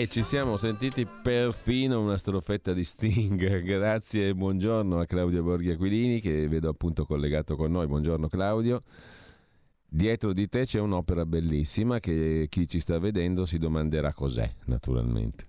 E ci siamo sentiti perfino una strofetta di Sting. Grazie e buongiorno a Claudio Borghi Aquilini che vedo appunto collegato con noi. Buongiorno Claudio. Dietro di te c'è un'opera bellissima che chi ci sta vedendo si domanderà cos'è, naturalmente.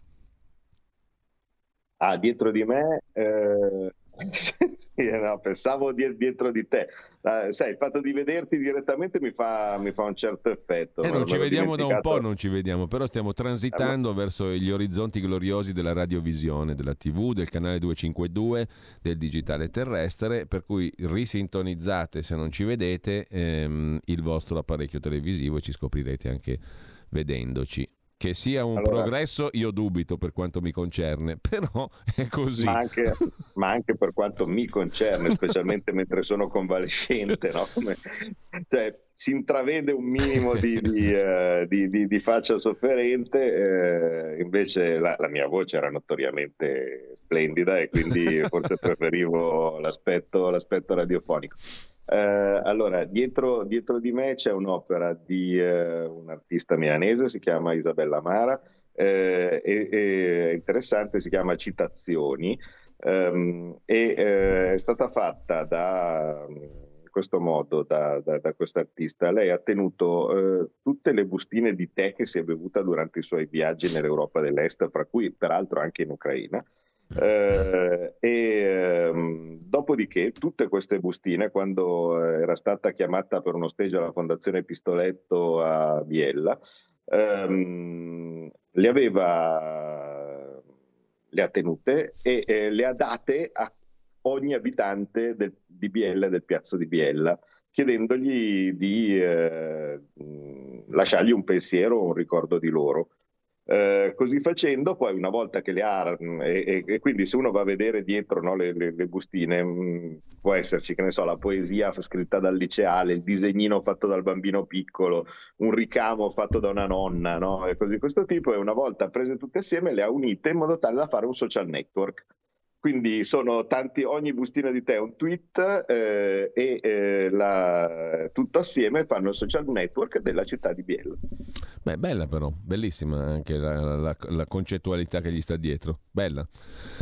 Ah, dietro di me eh, no, pensavo di, dietro di te. Uh, sai, il fatto di vederti direttamente mi fa, mi fa un certo effetto. Eh, non ci vediamo da un po', non ci vediamo, però stiamo transitando eh, verso gli orizzonti gloriosi della radiovisione, della TV, del canale 252, del digitale terrestre, per cui risintonizzate se non ci vedete ehm, il vostro apparecchio televisivo e ci scoprirete anche vedendoci. Che sia un allora, progresso io dubito per quanto mi concerne, però è così. Ma anche, ma anche per quanto mi concerne, specialmente mentre sono convalescente, no? Come, cioè, si intravede un minimo di, di, uh, di, di faccia sofferente, eh, invece la, la, mia voce era notoriamente splendida e quindi forse preferivo l'aspetto, l'aspetto radiofonico. Eh, allora, dietro, dietro, di me c'è un'opera di eh, un artista milanese, si chiama Isabella Mara, eh, e, e, interessante, si chiama Citazioni, ehm, e eh, è stata fatta da in questo modo da, da, da quest'artista. Lei ha tenuto eh, tutte le bustine di tè che si è bevuta durante i suoi viaggi nell'Europa dell'Est, fra cui peraltro anche in Ucraina, eh, e ehm, dopodiché tutte queste bustine, quando eh, era stata chiamata per uno stage alla Fondazione Pistoletto a Biella, ehm, le aveva le ha tenute e eh, le ha date a ogni abitante del, di Biella del piazzo di Biella, chiedendogli di eh, lasciargli un pensiero o un ricordo di loro. Eh, così facendo, poi una volta che le ha, e, e, quindi se uno va a vedere dietro no, le, le, le, bustine, mh, mm, può esserci, che ne so, la poesia scritta dal liceale, il disegnino fatto dal bambino piccolo, un ricamo fatto da una nonna, no? e così questo tipo, e una volta prese tutte assieme le ha unite in modo tale da fare un social network. Quindi sono tanti, ogni bustina di te è un tweet eh, e eh, la, tutto assieme fanno il social network della città di Biella. Beh, bella però, bellissima anche la, la, la concettualità che gli sta dietro. Bella.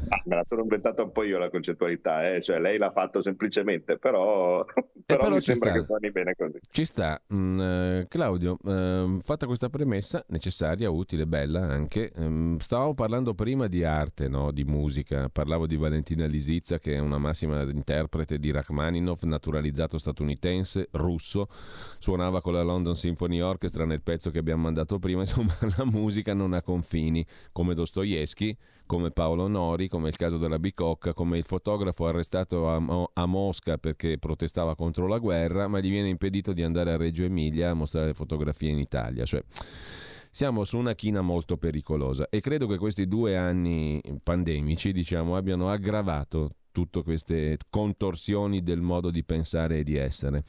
Ah, me la sono inventata un po' io la concettualità, eh? cioè lei l'ha fatto semplicemente, però, però, eh, però mi sembra sta. che suoni bene così. Ci sta. Mm, eh, Claudio, eh, fatta questa premessa, necessaria, utile, bella anche, ehm, stavamo parlando prima di arte, no? di musica, parlavo di Valentina Lisizza che è una massima interprete di Rachmaninov, naturalizzato statunitense, russo, suonava con la London Symphony Orchestra nel pezzo che abbiamo mandato prima, insomma la musica non ha confini, come Dostoevsky, come Paolo Nori, come il caso della Bicocca, come il fotografo arrestato a, Mo- a Mosca perché protestava contro la guerra, ma gli viene impedito di andare a Reggio Emilia a mostrare fotografie in Italia. Cioè, siamo su una china molto pericolosa e credo che questi due anni pandemici diciamo, abbiano aggravato tutte queste contorsioni del modo di pensare e di essere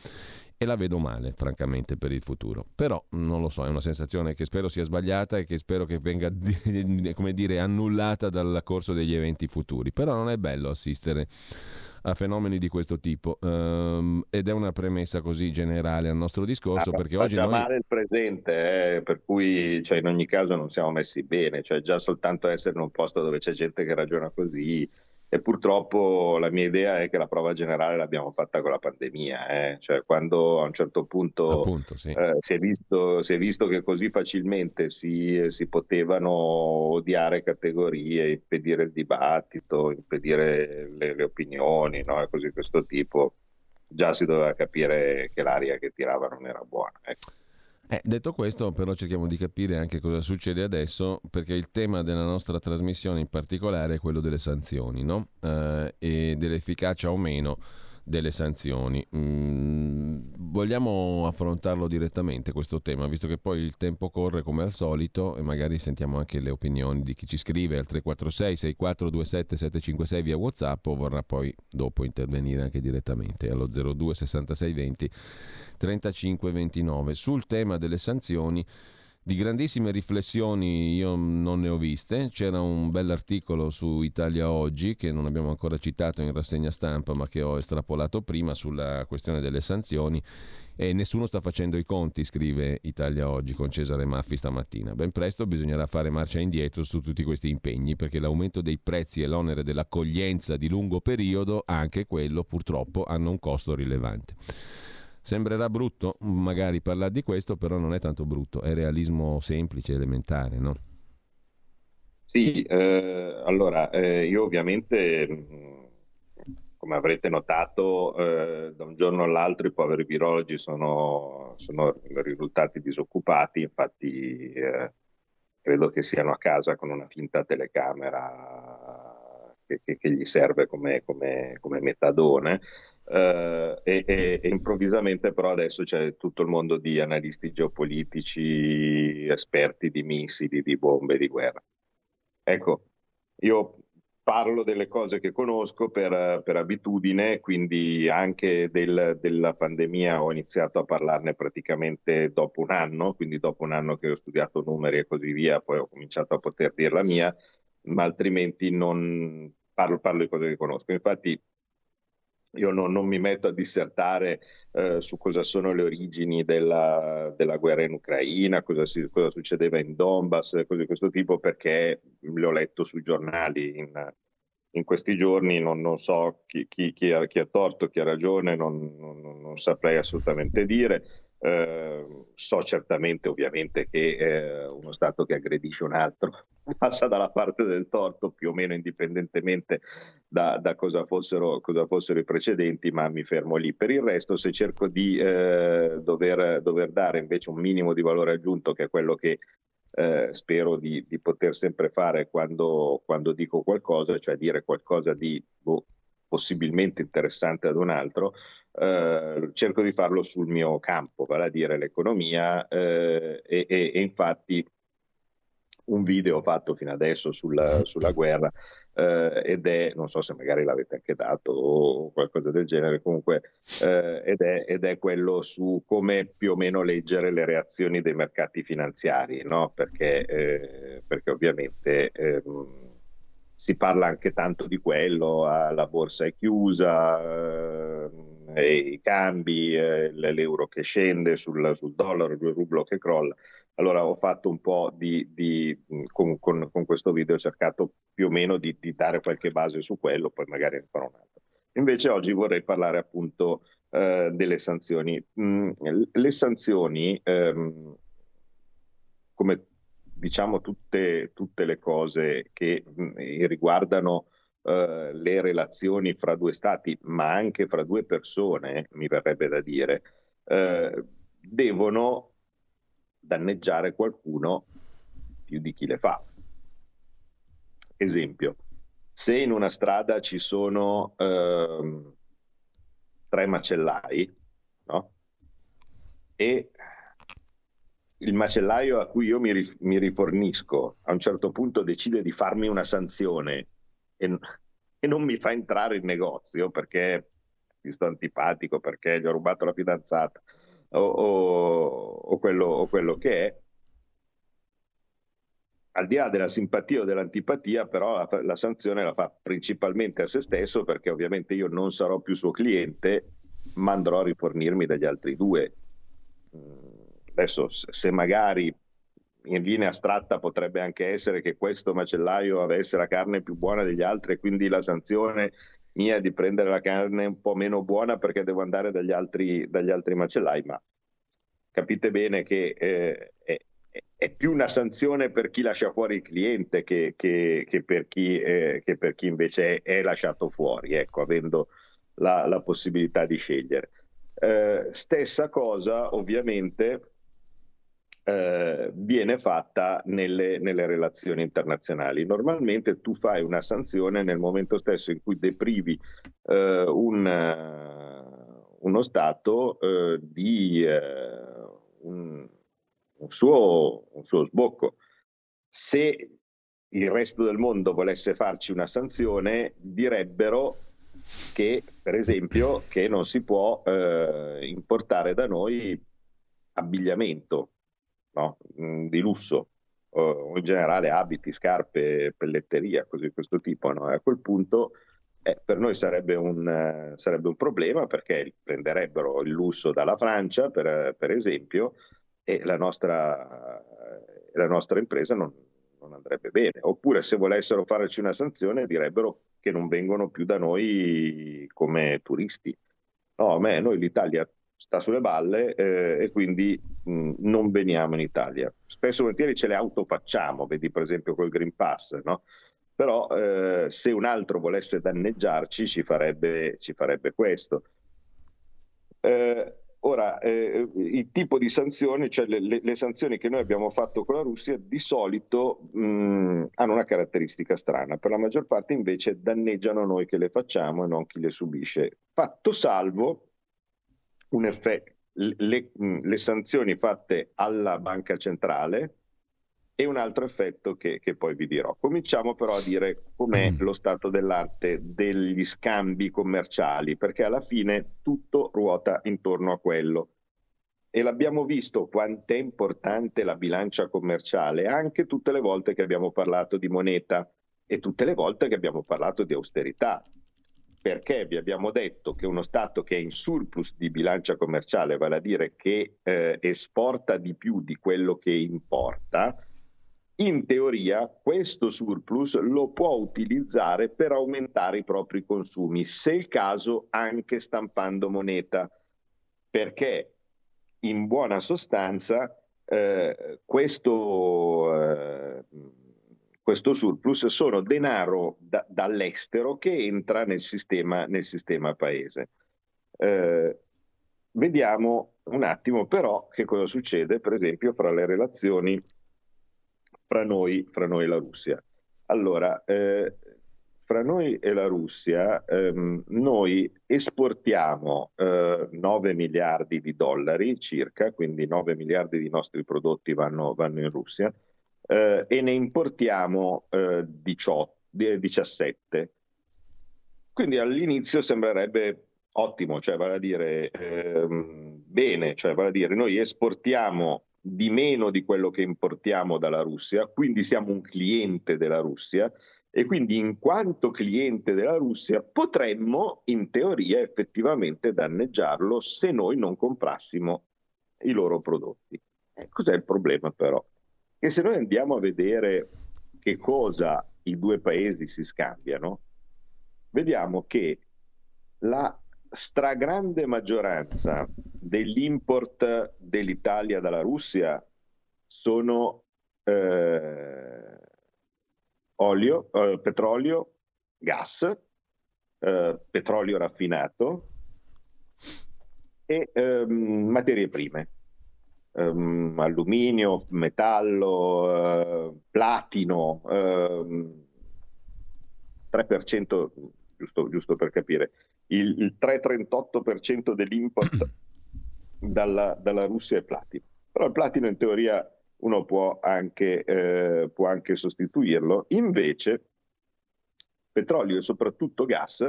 e la vedo male, francamente, per il futuro. Però non lo so, è una sensazione che spero sia sbagliata e che spero che venga, come dire, annullata dal corso degli eventi futuri. Però non è bello assistere a fenomeni di questo tipo. Um, ed è una premessa così generale al nostro discorso ah, perché oggi noi... male il presente eh, per cui cioè, in ogni caso non siamo messi bene cioè già soltanto essere in un posto dove c'è gente che ragiona così e purtroppo la mia idea è che la prova generale l'abbiamo fatta con la pandemia, eh? cioè quando a un certo punto Appunto, sì. eh, si, è visto, si, è visto, che così facilmente si, si, potevano odiare categorie, impedire il dibattito, impedire le, le opinioni, no? così di questo tipo, già si doveva capire che l'aria che tirava non era buona. Ecco. Eh, detto questo, però cerchiamo di capire anche cosa succede adesso, perché il tema della nostra trasmissione in particolare è quello delle sanzioni no? eh, e dell'efficacia o meno delle sanzioni. Mm, vogliamo affrontarlo direttamente questo tema, visto che poi il tempo corre come al solito e magari sentiamo anche le opinioni di chi ci scrive al 346 6427 756 via WhatsApp o vorrà poi dopo intervenire anche direttamente allo 02 66 20 35 29 sul tema delle sanzioni. Di grandissime riflessioni io non ne ho viste, c'era un bell'articolo su Italia Oggi che non abbiamo ancora citato in rassegna stampa ma che ho estrapolato prima sulla questione delle sanzioni e nessuno sta facendo i conti, scrive Italia Oggi con Cesare Maffi stamattina. Ben presto bisognerà fare marcia indietro su tutti questi impegni perché l'aumento dei prezzi e l'onere dell'accoglienza di lungo periodo, anche quello purtroppo, hanno un costo rilevante. Sembrerà brutto magari parlare di questo, però non è tanto brutto, è realismo semplice, elementare, no? Sì, eh, allora eh, io ovviamente, mm, come avrete notato, eh, da un giorno all'altro i poveri virologi sono, sono risultati disoccupati, infatti eh, credo che siano a casa con una finta telecamera che, che, che gli serve come, come, come metadone. Uh, e, e, e, improvvisamente però adesso c'è tutto il mondo di analisti geopolitici, esperti di missili, di bombe, di guerra. Ecco, io parlo delle cose che conosco per, per abitudine, quindi anche del, della pandemia ho iniziato a parlarne praticamente dopo un anno, quindi dopo un anno che ho studiato numeri e così via, poi ho cominciato a poter dire la mia, ma altrimenti non parlo, parlo di cose che conosco. Infatti io non, non, mi metto a dissertare eh, su cosa sono le origini della, della guerra in Ucraina, cosa, si, cosa, succedeva in Donbass, cose di questo tipo, perché le ho letto sui giornali in, in questi giorni, non, non so chi, chi, chi, ha, chi, ha, torto, chi ha ragione, non, non saprei assolutamente dire. Eh, so certamente ovviamente che eh, uno Stato che aggredisce un altro passa dalla parte del torto più o meno indipendentemente da, da cosa, fossero, cosa, fossero, i precedenti, ma mi fermo lì. Per il resto, se cerco di eh, dover, dover, dare invece un minimo di valore aggiunto, che è quello che eh, spero di, di, poter sempre fare quando, quando, dico qualcosa, cioè dire qualcosa di boh, possibilmente interessante ad un altro, eh, cerco di farlo sul mio campo, vale a dire l'economia eh, e, e, e, infatti un video fatto fino adesso sulla, sulla guerra eh, ed è, non so se magari l'avete anche dato o qualcosa del genere, comunque eh, ed, è, ed, è, quello su come più o meno leggere le reazioni dei mercati finanziari, no? perché, eh, perché ovviamente ehm, si parla anche tanto di quello, la borsa è chiusa, eh, i cambi, eh, l'euro che scende sul, sul, dollaro, il rublo che crolla. Allora ho fatto un po' di, di con, con, con, questo video, ho cercato più o meno di, di, dare qualche base su quello, poi magari ne farò un altro. Invece oggi vorrei parlare appunto eh, delle sanzioni. Mm, le sanzioni, ehm, come diciamo tutte, tutte le cose che mh, riguardano uh, le relazioni fra due stati, ma anche fra due persone, mi verrebbe da dire, uh, devono danneggiare qualcuno più di chi le fa. Esempio, se in una strada ci sono uh, tre macellai, no? E il macellaio a cui io mi, mi, rifornisco a un certo punto decide di farmi una sanzione e, e, non mi fa entrare in negozio perché mi sto antipatico, perché gli ho rubato la fidanzata o, o, o, quello, o quello che è, al di là della simpatia o dell'antipatia, però la, la, sanzione la fa principalmente a se stesso perché ovviamente io non sarò più suo cliente, ma andrò a rifornirmi dagli altri due. Mm Adesso, se magari in linea astratta potrebbe anche essere che questo macellaio avesse la carne più buona degli altri e quindi la sanzione mia di prendere la carne un po' meno buona perché devo andare dagli altri, dagli altri macellai, ma capite bene che eh, è, è, più una sanzione per chi lascia fuori il cliente che, che, che, per, chi, eh, che per, chi, invece è, è lasciato fuori, ecco, avendo la, la, possibilità di scegliere. Eh, stessa cosa ovviamente eh, viene fatta nelle, nelle, relazioni internazionali. Normalmente tu fai una sanzione nel momento stesso in cui deprivi eh, un, uno Stato eh, di eh, un, un, suo, un suo sbocco. Se il resto del mondo volesse farci una sanzione, direbbero che, per esempio, che non si può eh, importare da noi abbigliamento no? Mm, di lusso o in generale abiti, scarpe, pelletteria, così di questo tipo. No? a quel punto eh, per noi sarebbe un, uh, sarebbe un, problema perché prenderebbero il lusso dalla Francia, per, per esempio, e la nostra, la nostra impresa non, non, andrebbe bene. Oppure se volessero farci una sanzione direbbero che non vengono più da noi come turisti. No, a me, noi l'Italia sta sulle balle eh, e quindi mh, non veniamo in Italia. Spesso e volentieri ce le autofacciamo, vedi per esempio col Green Pass, no? però eh, se un altro volesse danneggiarci ci farebbe, ci farebbe questo. Eh, ora, eh, il tipo di sanzioni, cioè le, le, le, sanzioni che noi abbiamo fatto con la Russia, di solito mh, hanno una caratteristica strana, per la maggior parte invece danneggiano noi che le facciamo e non chi le subisce. Fatto salvo un effetto, le, le sanzioni fatte alla banca centrale, e un altro effetto che, che, poi vi dirò. Cominciamo però a dire com'è mm. lo stato dell'arte degli scambi commerciali, perché alla fine tutto ruota intorno a quello. E l'abbiamo visto quanto è importante la bilancia commerciale anche tutte le volte che abbiamo parlato di moneta e tutte le volte che abbiamo parlato di austerità. Perché vi abbiamo detto che uno Stato che è in surplus di bilancia commerciale, vale a dire che eh, esporta di più di quello che importa, in teoria questo surplus lo può utilizzare per aumentare i propri consumi, se il caso anche stampando moneta, perché in buona sostanza eh, questo, eh, questo, surplus sono denaro da, dall'estero che entra nel sistema, nel sistema paese. Eh, vediamo un attimo però che cosa succede, per esempio, fra le relazioni fra noi, fra noi e la Russia. Allora, eh, fra noi e la Russia, ehm, noi esportiamo eh, 9 miliardi di dollari circa, quindi 9 miliardi di nostri prodotti vanno, vanno in Russia, eh, e ne importiamo 18, eh, 17. Quindi all'inizio sembrerebbe ottimo, cioè vale a dire ehm, bene, cioè vale a dire noi esportiamo di meno di quello che importiamo dalla Russia, quindi siamo un cliente della Russia e quindi in quanto cliente della Russia potremmo in teoria effettivamente danneggiarlo se noi non comprassimo i loro prodotti. Eh, cos'è il problema però? Che se noi andiamo a vedere che cosa i due paesi si scambiano, vediamo che la stragrande maggioranza dell'import dell'Italia dalla Russia sono eh, olio, eh, petrolio, gas, eh, petrolio raffinato e ehm, materie prime, ehm, alluminio, metallo, eh, platino, 3% ehm, giusto, giusto per capire, il, il 3,38% dell'import dalla, dalla, Russia è platino. Però il platino in teoria uno può anche, eh, può anche sostituirlo. Invece, petrolio e soprattutto gas,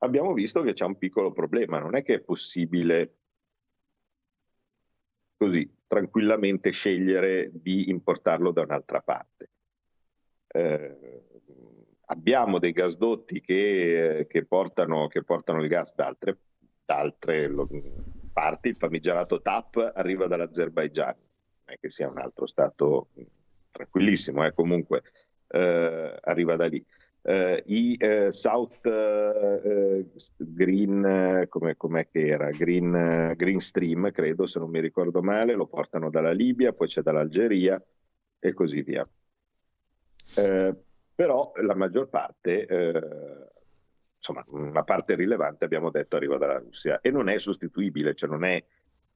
abbiamo visto che c'è un piccolo problema. Non è che è possibile così tranquillamente scegliere di importarlo da un'altra parte. Eh, abbiamo dei gasdotti che, che, portano, che portano, il gas da altre, da altre parti, il famigerato TAP arriva dall'Azerbaigian, non è che sia un altro stato tranquillissimo, eh, comunque eh, arriva da lì. Uh, I uh, South uh, Green, come, com'è che era? Green, Green, Stream, credo, se non mi ricordo male, lo portano dalla Libia, poi c'è dall'Algeria e così via. però la maggior parte insomma, una parte rilevante, abbiamo detto, arriva dalla Russia e non è sostituibile, cioè non è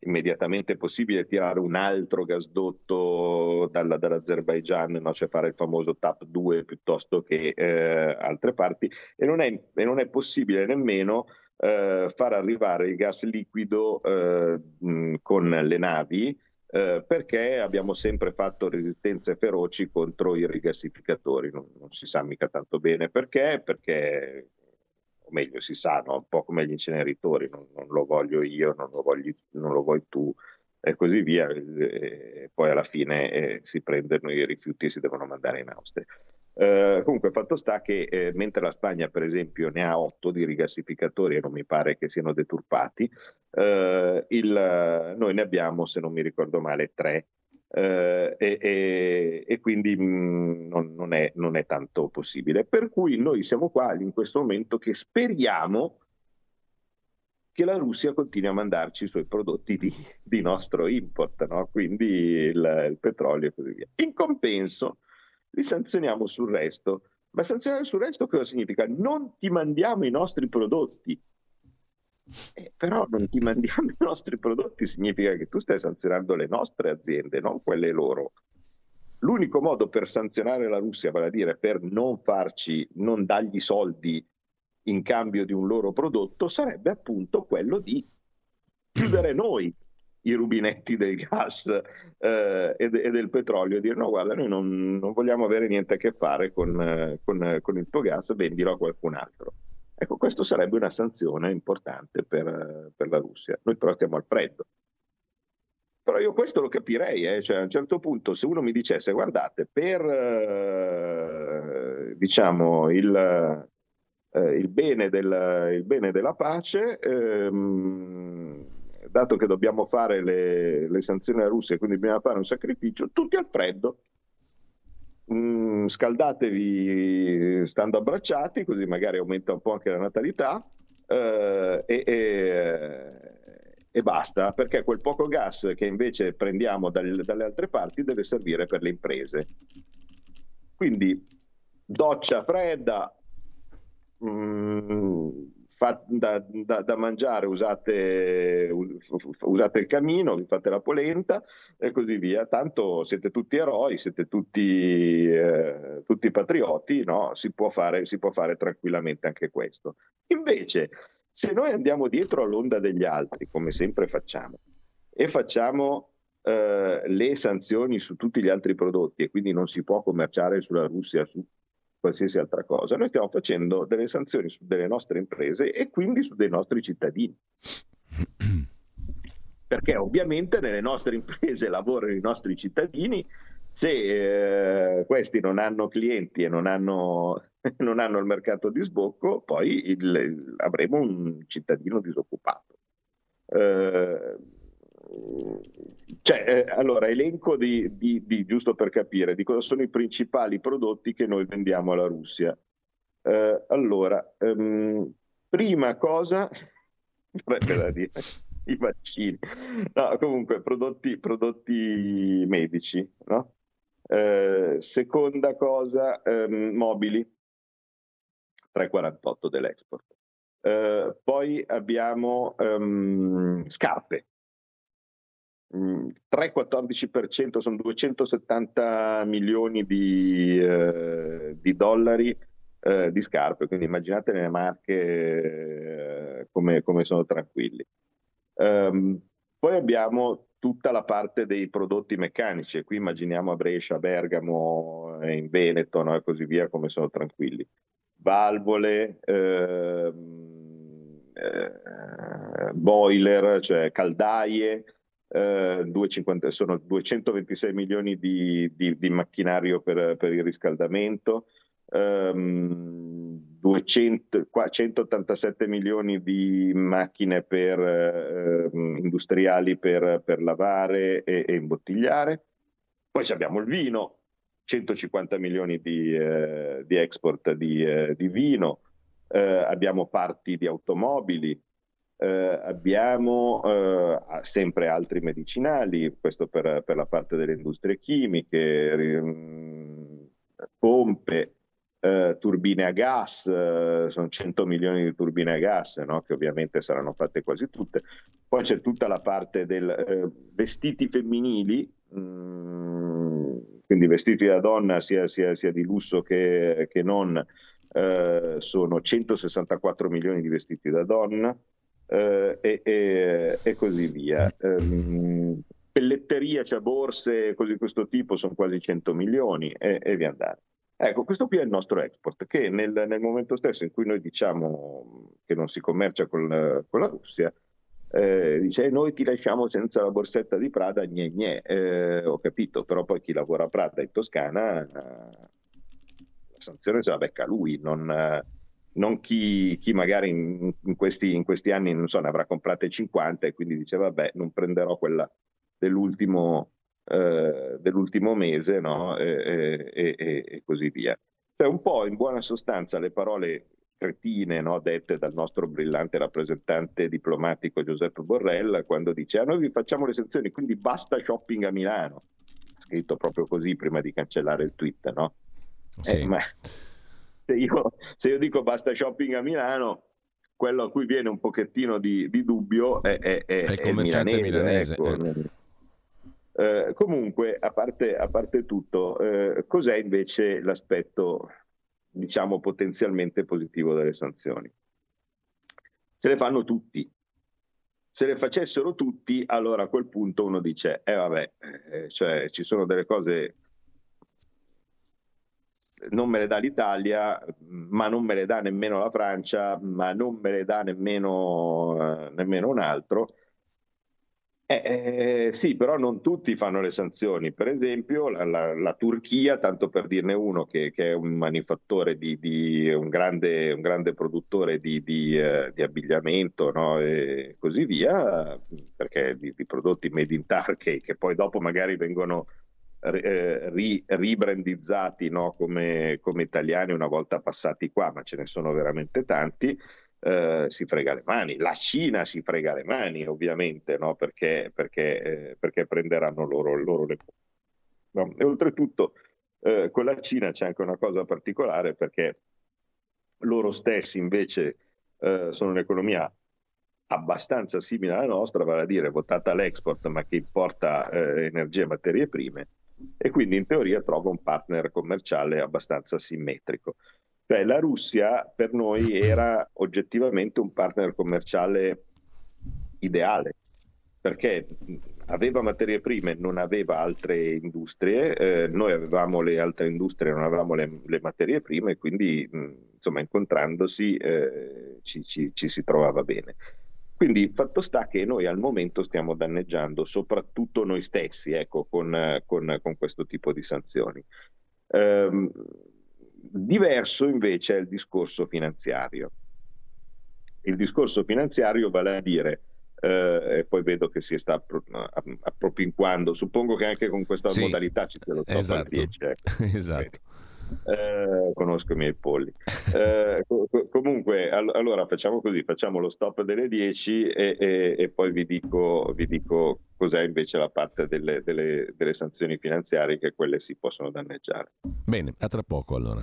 immediatamente possibile tirare un altro gasdotto dalla, dall'Azerbaigian, no? cioè fare il famoso TAP 2 piuttosto che eh, altre parti, e non, è, e non, è, possibile nemmeno eh, far arrivare il gas liquido eh, con le navi eh, perché abbiamo sempre fatto resistenze feroci contro i rigassificatori. Non, non, si sa mica tanto bene perché, perché o meglio si sa, no? un po' come gli inceneritori, non, non lo voglio io, non lo, voglio, non lo, vuoi tu e così via, e poi alla fine eh, si prendono i rifiuti e si devono mandare in Austria. Eh, comunque, fatto sta che eh, mentre la Spagna, per esempio, ne ha otto di rigassificatori e non mi pare che siano deturpati, eh, il, noi ne abbiamo, se non mi ricordo male, tre eh, e, e, quindi mh, non, non, è, non, è, tanto possibile. Per cui noi siamo qua in questo momento che speriamo che la Russia continui a mandarci i suoi prodotti di, di nostro import, no? quindi il, il petrolio e così via. In compenso li sanzioniamo sul resto. Ma sanzionare sul resto cosa significa? Non ti mandiamo i nostri prodotti, eh, però non ti mandiamo i nostri prodotti significa che tu stai sanzionando le nostre aziende, non quelle loro. L'unico modo per sanzionare la Russia, vale a dire per non farci, non dargli soldi in cambio di un loro prodotto, sarebbe appunto quello di chiudere noi i rubinetti del gas eh, e, de- e, del petrolio e dire no guarda noi non, non, vogliamo avere niente a che fare con, eh, con, con, il tuo gas, vendilo a qualcun altro. Ecco, questo sarebbe una sanzione importante per, per la Russia. Noi però stiamo al freddo. Però io questo lo capirei, eh? cioè, a un certo punto se uno mi dicesse guardate, per eh, diciamo il, eh, il, bene del, il, bene della pace, ehm, dato che dobbiamo fare le, le sanzioni alla Russia e quindi bisogna fare un sacrificio, tutti al freddo. Mm, scaldatevi stando abbracciati, così magari aumenta un po' anche la natalità. Eh, e, e, e, basta, perché quel poco gas che invece prendiamo dal, dalle altre parti deve servire per le imprese. Quindi doccia fredda, mm, da, da, da, mangiare usate, usate, il camino, vi fate la polenta e così via. Tanto siete tutti eroi, siete tutti, eh, tutti patrioti, no? si, può fare, si può fare tranquillamente anche questo. Invece, se noi andiamo dietro all'onda degli altri, come sempre facciamo, e facciamo eh, le sanzioni su tutti gli altri prodotti e quindi non si può commerciare sulla Russia su qualsiasi altra cosa, noi stiamo facendo delle sanzioni su delle nostre imprese e quindi su dei nostri cittadini. Perché ovviamente nelle nostre imprese lavorano i nostri cittadini, se eh, questi non hanno clienti e non hanno, non hanno il mercato di sbocco, poi il, avremo un cittadino disoccupato. Eh, cioè, eh, allora, elenco di, di, di, giusto per capire, di cosa sono i principali prodotti che noi vendiamo alla Russia. Eh, allora, ehm, prima cosa, vorrebbe da dire, i vaccini. No, comunque, prodotti, prodotti medici, no? eh, seconda cosa, ehm, mobili, 3,48 dell'export. Eh, poi abbiamo ehm, scarpe, 3-14% sono 270 milioni di, eh, di dollari eh, di scarpe, quindi immaginate le marche eh, come, come, sono tranquilli. Um, poi abbiamo tutta la parte dei prodotti meccanici, qui immaginiamo a Brescia, a Bergamo, eh, in Veneto no? e così via come sono tranquilli. Valvole, ehm, eh, boiler, cioè caldaie, eh, 250, sono 226 milioni di, di, di macchinario per, per, il riscaldamento, ehm, 200, 187 milioni di macchine per, eh, industriali per, per lavare e, e, imbottigliare. Poi abbiamo il vino, 150 milioni di, eh, di export di, eh, di vino, eh, abbiamo parti di automobili, eh, abbiamo eh, sempre altri medicinali, questo per, per, la parte delle industrie chimiche, mm, pompe, eh, turbine a gas, eh, sono 100 milioni di turbine a gas, no? che ovviamente saranno fatte quasi tutte. Poi c'è tutta la parte dei eh, vestiti femminili, mh, mm, quindi vestiti da donna sia, sia, sia di lusso che, che non, eh, sono 164 milioni di vestiti da donna eh, e, e, e, così via. Um, pelletteria, cioè borse così questo tipo sono quasi 100 milioni e, e via andare. Ecco, questo qui è il nostro export, che nel, nel, momento stesso in cui noi diciamo che non si commercia con, con la Russia, eh, dice eh, noi ti lasciamo senza la borsetta di Prada, gne gne, eh, ho capito, però poi chi lavora a Prada in Toscana, eh, la sanzione se la becca lui, non, non chi, chi, magari in, in, questi, in, questi, anni non so, ne avrà comprate 50 e quindi dice vabbè non prenderò quella dell'ultimo, eh, dell'ultimo mese no? e, e, e, e, così via. Cioè un po' in buona sostanza le parole cretine no? dette dal nostro brillante rappresentante diplomatico Giuseppe Borrell quando dice a noi vi facciamo le sanzioni quindi basta shopping a Milano scritto proprio così prima di cancellare il tweet no? Sì. Eh, ma se io, se io, dico basta shopping a Milano quello a cui viene un pochettino di, di dubbio è, è, è, è il milanese, milanese ecco. eh. Eh, comunque, a parte, a parte tutto, eh, cos'è invece l'aspetto diciamo, potenzialmente positivo delle sanzioni. Se le fanno tutti. Se le facessero tutti, allora a quel punto uno dice, eh vabbè, eh, cioè ci sono delle cose, non me le dà l'Italia, ma non me le dà nemmeno la Francia, ma non me le dà nemmeno, eh, nemmeno un altro. Eh, eh, sì, però non tutti fanno le sanzioni. Per esempio, la, la, la Turchia, tanto per dirne uno, che, che è un manifattore di, di un, grande, un, grande, produttore di, di, uh, di abbigliamento no? e così via, perché di, prodotti made in Turkey che poi dopo magari vengono eh, ri, ribrandizzati no? come, come italiani una volta passati qua, ma ce ne sono veramente tanti eh, si frega le mani, la Cina si frega le mani ovviamente, no? perché, perché, eh, perché, prenderanno loro, loro le no? E oltretutto eh, con la Cina c'è anche una cosa particolare perché loro stessi invece eh, sono un'economia abbastanza simile alla nostra, vale a dire votata all'export ma che importa eh, energie e materie prime e quindi in teoria trova un partner commerciale abbastanza simmetrico. Cioè, la Russia per noi era oggettivamente un partner commerciale ideale, perché aveva materie prime, non aveva altre industrie, eh, noi avevamo le altre industrie, non avevamo le, le materie prime, quindi mh, insomma incontrandosi eh, ci, ci, ci, si trovava bene. Quindi fatto sta che noi al momento stiamo danneggiando soprattutto noi stessi ecco, con, con, con questo tipo di sanzioni. Um, Diverso invece è il discorso finanziario. Il discorso finanziario vale a dire, eh, e poi vedo che si sta appropinquando, suppongo che anche con questa sì, modalità ci sia lo esatto. al 10. Ecco. esatto. Eh, conosco i miei polli. Eh, co- comunque, all- allora facciamo così: facciamo lo stop delle 10 e, e-, e poi vi dico, vi dico, cos'è invece la parte delle, delle, delle sanzioni finanziarie, che quelle si possono danneggiare. Bene, a tra poco allora.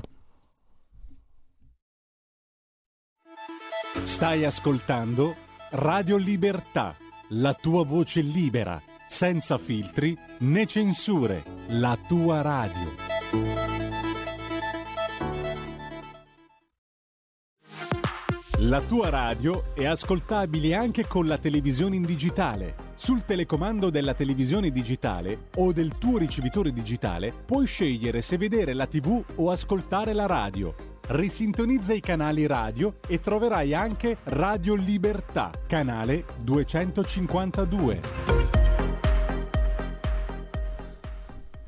Stai ascoltando Radio Libertà, la tua voce libera, senza filtri né censure, la tua radio. La tua radio è ascoltabile anche con la televisione in digitale. Sul telecomando della televisione digitale o del tuo ricevitore digitale puoi scegliere se vedere la TV o ascoltare la radio risintonizza i canali radio e troverai anche Radio Libertà, canale 252.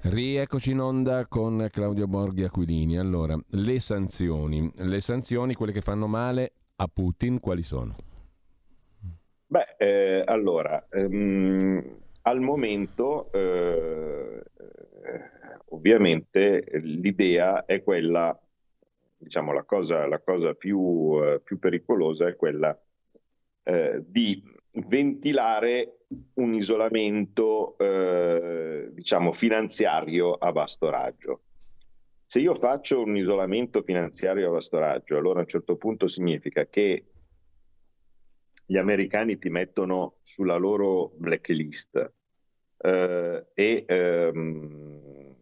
Rieccoci in onda con Claudio Borghi Aquilini. Allora, le sanzioni, le sanzioni, quelle che fanno male a Putin, quali sono? Beh, eh, allora, ehm, al momento eh, ovviamente l'idea è quella diciamo, la cosa, la cosa più, uh, più, pericolosa è quella uh, di ventilare un isolamento uh, diciamo, finanziario a vasto raggio. Se io faccio un isolamento finanziario a vasto raggio, allora a un certo punto significa che gli americani ti mettono sulla loro blacklist e um,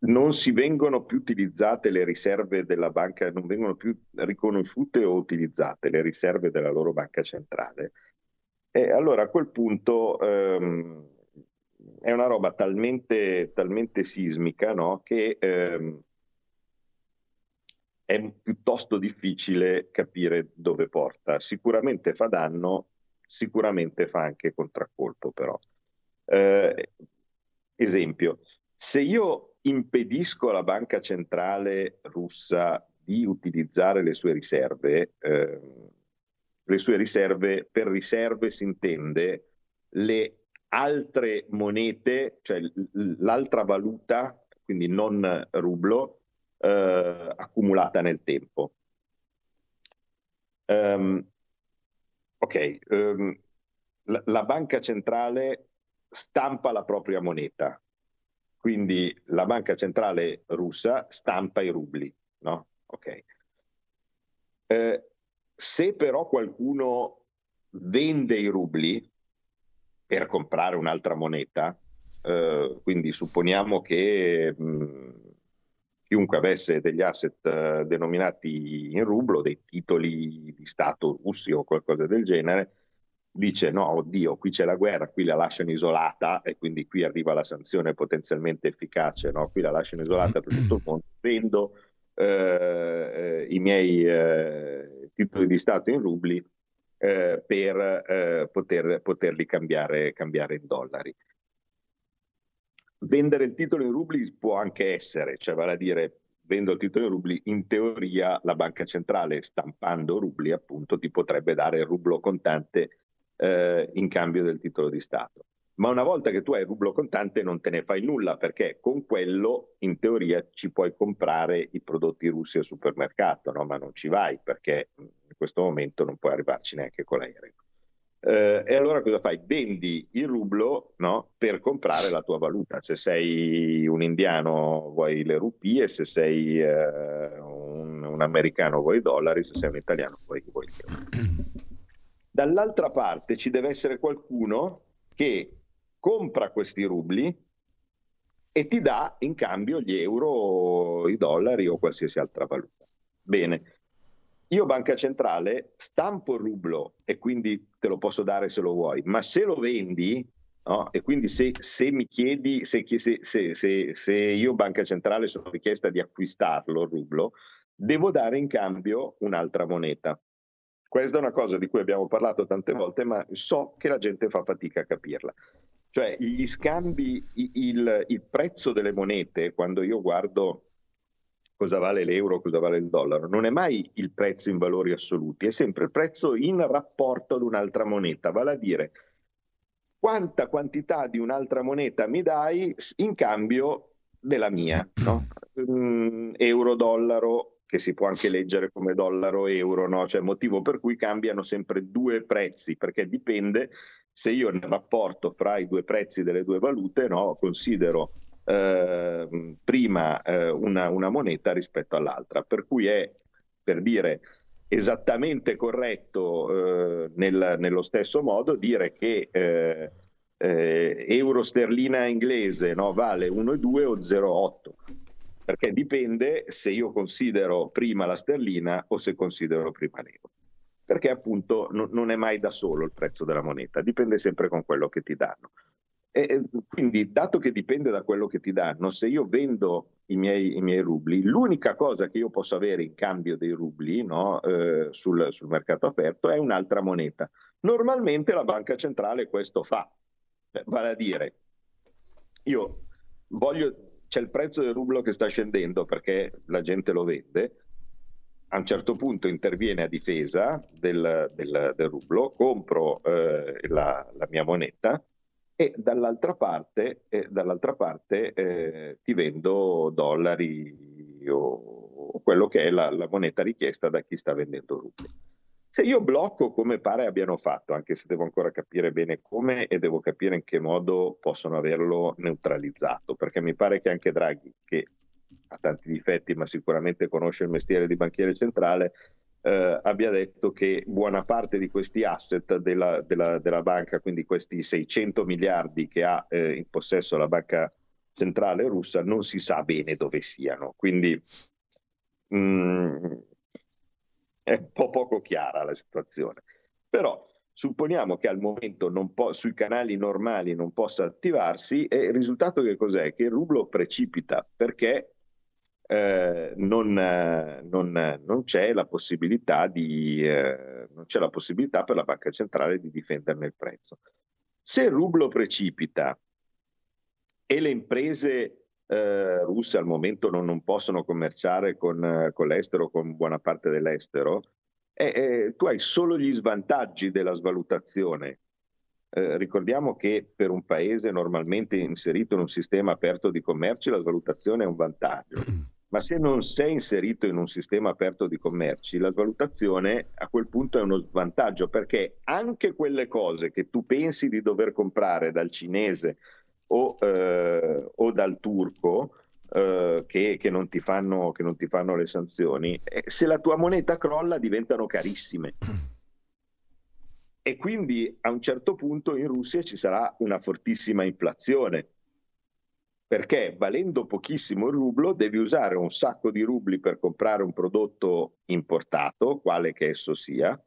non si vengono più utilizzate le riserve della banca, non vengono più riconosciute o utilizzate le riserve della loro banca centrale, e allora a quel punto ehm, è una roba talmente, talmente sismica no, che ehm, è piuttosto difficile capire dove porta. Sicuramente fa danno, sicuramente fa anche contraccolpo però. Eh, esempio, se io impedisco alla banca centrale russa di utilizzare le sue riserve, eh, le sue riserve, per riserve si intende le altre monete, cioè l'altra valuta, quindi non rublo, eh, accumulata nel tempo. Um, ok, um, la, la banca centrale stampa la propria moneta, quindi la banca centrale russa stampa i rubli, no? Ok. Eh, se però qualcuno vende i rubli per comprare un'altra moneta, eh, quindi supponiamo che mh, chiunque avesse degli asset uh, denominati in rublo, dei titoli di Stato russi o qualcosa del genere, dice no, oddio, qui c'è la guerra, qui la lasciano isolata e quindi qui arriva la sanzione potenzialmente efficace, no? qui la lasciano isolata per tutto il mondo, vendo eh, eh, i miei eh, titoli di Stato in rubli eh, per eh, poter, poterli cambiare, cambiare in dollari. Vendere il titolo in rubli può anche essere, cioè vale a dire vendo il titolo in rubli, in teoria la banca centrale stampando rubli appunto ti potrebbe dare il rublo contante eh, in cambio del titolo di Stato. Ma una volta che tu hai il rublo contante non te ne fai nulla perché con quello in teoria ci puoi comprare i prodotti russi al supermercato, no? ma non ci vai perché in questo momento non puoi arrivarci neanche con l'aereo. Eh, e allora cosa fai? Vendi il rublo no? per comprare la tua valuta. Se sei un indiano vuoi le rupie, se sei eh, un, un, americano vuoi i dollari, se sei un italiano vuoi, vuoi euro. Dall'altra parte ci deve essere qualcuno che compra questi rubli e ti dà in cambio gli euro, i dollari o qualsiasi altra valuta. Bene, io banca centrale stampo il rublo e quindi te lo posso dare se lo vuoi, ma se lo vendi, no? e quindi se, se, mi chiedi, se, se, se, io banca centrale sono richiesta di acquistarlo il rublo, devo dare in cambio un'altra moneta. Questa è una cosa di cui abbiamo parlato tante volte, ma so che la gente fa fatica a capirla. Cioè gli scambi, il, il prezzo delle monete, quando io guardo cosa vale l'euro, cosa vale il dollaro, non è mai il prezzo in valori assoluti, è sempre il prezzo in rapporto ad un'altra moneta, vale a dire quanta quantità di un'altra moneta mi dai in cambio della mia, no? mm, euro, dollaro, che si può anche leggere come dollaro, euro, no? cioè motivo per cui cambiano sempre due prezzi, perché dipende se io nel rapporto fra i due prezzi delle due valute no, considero eh, prima eh, una, una, moneta rispetto all'altra, per cui è per dire esattamente corretto eh, nel, nello stesso modo dire che eh, eh, euro sterlina inglese no, vale 1,2 o 0,8 perché dipende se io considero prima la sterlina o se considero prima l'euro perché appunto no, non è mai da solo il prezzo della moneta, dipende sempre con quello che ti danno. E quindi, dato che dipende da quello che ti danno, se io vendo i miei, i miei rubli, l'unica cosa che io posso avere in cambio dei rubli no, eh, sul, sul, mercato aperto è un'altra moneta. Normalmente la banca centrale questo fa, eh, vale a dire, io voglio, c'è il prezzo del rublo che sta scendendo perché la gente lo vende, a un certo punto interviene a difesa del, del, del rublo, compro eh, la, la mia moneta e dall'altra parte, eh, dall'altra parte eh, ti vendo dollari o, o, quello che è la, la, moneta richiesta da chi sta vendendo rubli. Se io blocco come pare abbiano fatto, anche se devo ancora capire bene come e devo capire in che modo possono averlo neutralizzato, perché mi pare che anche Draghi, che ha tanti difetti ma sicuramente conosce il mestiere di banchiere centrale, eh, abbia detto che buona parte di questi asset della, della, della banca, quindi questi 600 miliardi che ha eh, in possesso la banca centrale russa non si sa bene dove siano, quindi mh, mm, è un po' poco chiara la situazione. Però supponiamo che al momento po- sui canali normali non possa attivarsi e il risultato che cos'è? Che il rublo precipita perché eh, non, non, non, c'è la possibilità di, eh, non c'è la possibilità per la banca centrale di difenderne il prezzo. Se il rublo precipita e le imprese eh, russe al momento non, non possono commerciare con, con, l'estero, con buona parte dell'estero, eh, eh, tu hai solo gli svantaggi della svalutazione. Eh, ricordiamo che per un paese normalmente inserito in un sistema aperto di commerci la svalutazione è un vantaggio. Ma se non sei inserito in un sistema aperto di commerci, la svalutazione a quel punto è uno svantaggio perché anche quelle cose che tu pensi di dover comprare dal cinese o, eh, o dal turco eh, che, che, non fanno, che, non ti fanno, le sanzioni, eh, se la tua moneta crolla diventano carissime. E quindi a un certo punto in Russia ci sarà una fortissima inflazione, perché valendo pochissimo il rublo devi usare un sacco di rubli per comprare un prodotto importato, quale che esso sia,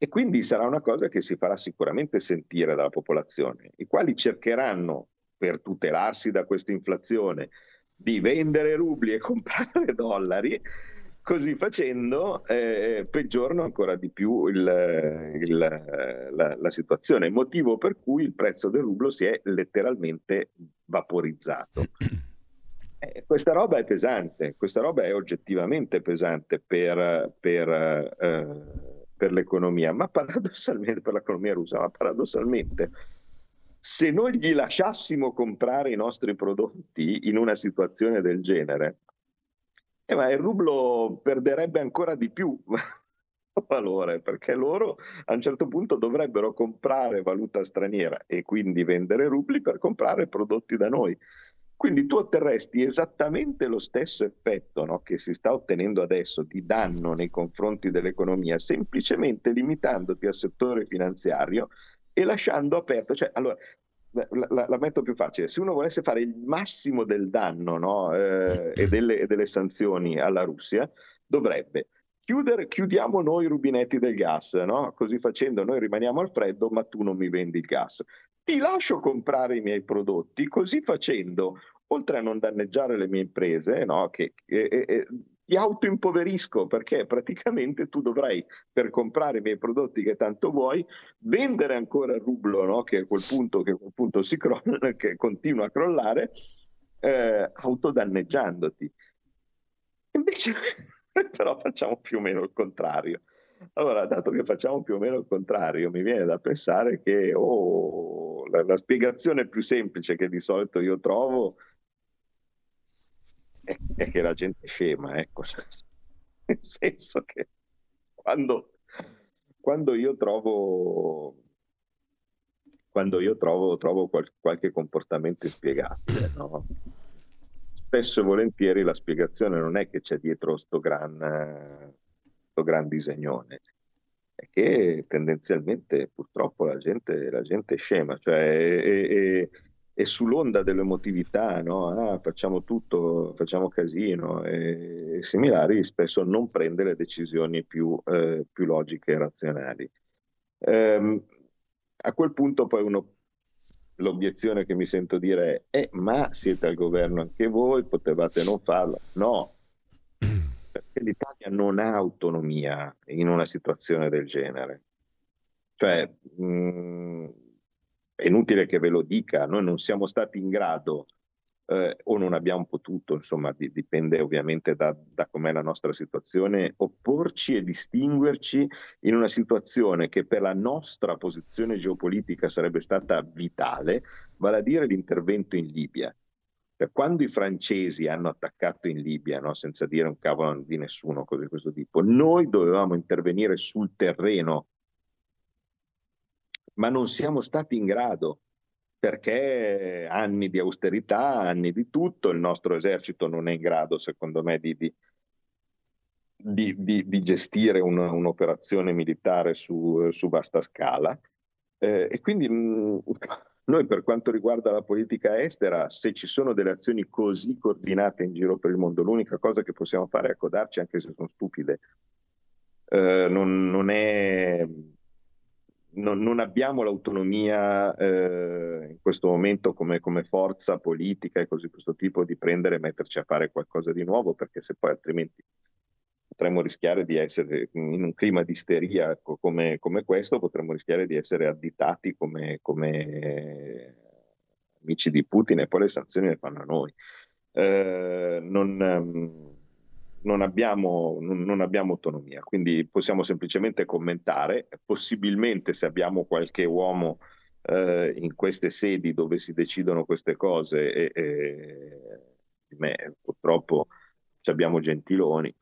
e quindi sarà una cosa che si farà sicuramente sentire dalla popolazione, i quali cercheranno, per tutelarsi da questa inflazione, di vendere rubli e comprare dollari, così facendo eh, peggiorano ancora di più il, il, la, la, situazione, motivo per cui il prezzo del rublo si è letteralmente vaporizzato. Eh, questa roba è pesante, questa roba è oggettivamente pesante per, per eh, per l'economia, ma paradossalmente per l'economia russa, ma paradossalmente se noi gli lasciassimo comprare i nostri prodotti in una situazione del genere, eh, ma il rublo perderebbe ancora di più valore perché loro a un certo punto dovrebbero comprare valuta straniera e quindi vendere rubli per comprare prodotti da noi. Quindi tu otterresti esattamente lo stesso effetto no, che si sta ottenendo adesso di danno nei confronti dell'economia, semplicemente limitandoti al settore finanziario e lasciando aperto. Cioè, allora, la, la, metto più facile, se uno volesse fare il massimo del danno no, eh, e, delle, e, delle, sanzioni alla Russia, dovrebbe chiudere, chiudiamo noi i rubinetti del gas, no? così facendo noi rimaniamo al freddo, ma tu non mi vendi il gas ti lascio comprare i miei prodotti, così facendo, oltre a non danneggiare le mie imprese, no, che, eh, eh, ti autoimpoverisco perché praticamente tu dovrai, per comprare i miei prodotti che tanto vuoi, vendere ancora il rublo, no, che a quel punto, che a quel punto si crolla, che continua a crollare, eh, autodanneggiandoti. Invece, però facciamo più o meno il contrario. Allora, dato che facciamo più o meno il contrario, mi viene da pensare che oh, la, la, spiegazione più semplice che di solito io trovo è, che la gente è scema, ecco. Nel senso che quando, quando io trovo quando io trovo, trovo qual, qualche comportamento inspiegabile, no? spesso e volentieri la spiegazione non è che c'è dietro sto gran questo gran disegnone è che tendenzialmente purtroppo la gente, la gente è scema, cioè è, è, è sull'onda dell'emotività, no? ah, facciamo tutto, facciamo casino e, e, similari, spesso non prende le decisioni più, eh, più logiche e razionali. Ehm, a quel punto poi uno l'obiezione che mi sento dire è eh, ma siete al governo anche voi, potevate non farlo. No, perché l'Italia non ha autonomia in una situazione del genere. Cioè, mh, è inutile che ve lo dica, noi non siamo stati in grado eh, o non abbiamo potuto, insomma, di, dipende ovviamente da, da com'è la nostra situazione, opporci e distinguerci in una situazione che per la nostra posizione geopolitica sarebbe stata vitale, vale a dire l'intervento in Libia. Quando i francesi hanno attaccato in Libia, no, senza dire un cavolo di nessuno, cose di questo tipo, noi dovevamo intervenire sul terreno, ma non siamo stati in grado perché anni di austerità, anni di tutto, il nostro esercito non è in grado, secondo me, di, di, di, di gestire un, un'operazione militare su, su, vasta scala. Eh, e quindi mh, mm, Noi per quanto riguarda la politica estera, se ci sono delle azioni così coordinate in giro per il mondo, l'unica cosa che possiamo fare è accodarci anche se sono stupide. Eh, non, non, è, non, non, abbiamo l'autonomia eh, in questo momento come, come, forza politica e così di questo tipo di prendere e metterci a fare qualcosa di nuovo, perché se poi altrimenti potremmo rischiare di essere in un clima di isteria come, come questo, potremmo rischiare di essere additati come, come, amici di Putin e poi le sanzioni le fanno a noi. Eh, non, ehm, non, abbiamo, non, abbiamo, autonomia, quindi possiamo semplicemente commentare, possibilmente se abbiamo qualche uomo eh, in queste sedi dove si decidono queste cose, e, e, me, purtroppo abbiamo Gentiloni,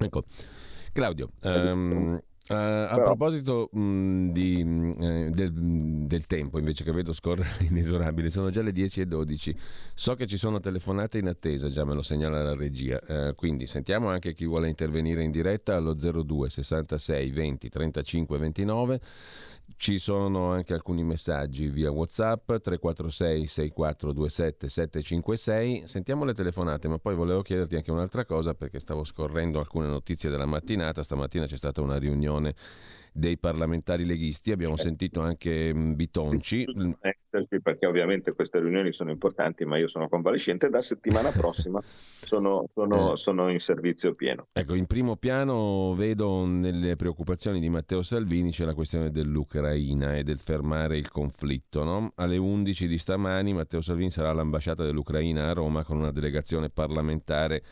Ecco, Claudio, um, Uh, a Però... proposito mh, di, mh, del, del, tempo, invece che vedo scorrere inesorabile, sono già le 10 e 12. So che ci sono telefonate in attesa, già me lo segnala la regia. Uh, quindi sentiamo anche chi vuole intervenire in diretta allo 02 66 20 35 29. Ci sono anche alcuni messaggi via WhatsApp 346 6427 756. Sentiamo le telefonate, ma poi volevo chiederti anche un'altra cosa perché stavo scorrendo alcune notizie della mattinata. Stamattina c'è stata una riunione dei parlamentari leghisti, abbiamo eh. sentito anche mm, Bitonci. Perché ovviamente queste riunioni sono importanti, ma io sono convalescente, da settimana prossima sono, sono, eh. sono, in servizio pieno. Ecco, in primo piano vedo nelle preoccupazioni di Matteo Salvini c'è la questione dell'Ucraina e del fermare il conflitto. No? Alle 11 di stamani Matteo Salvini sarà all'ambasciata dell'Ucraina a Roma con una delegazione parlamentare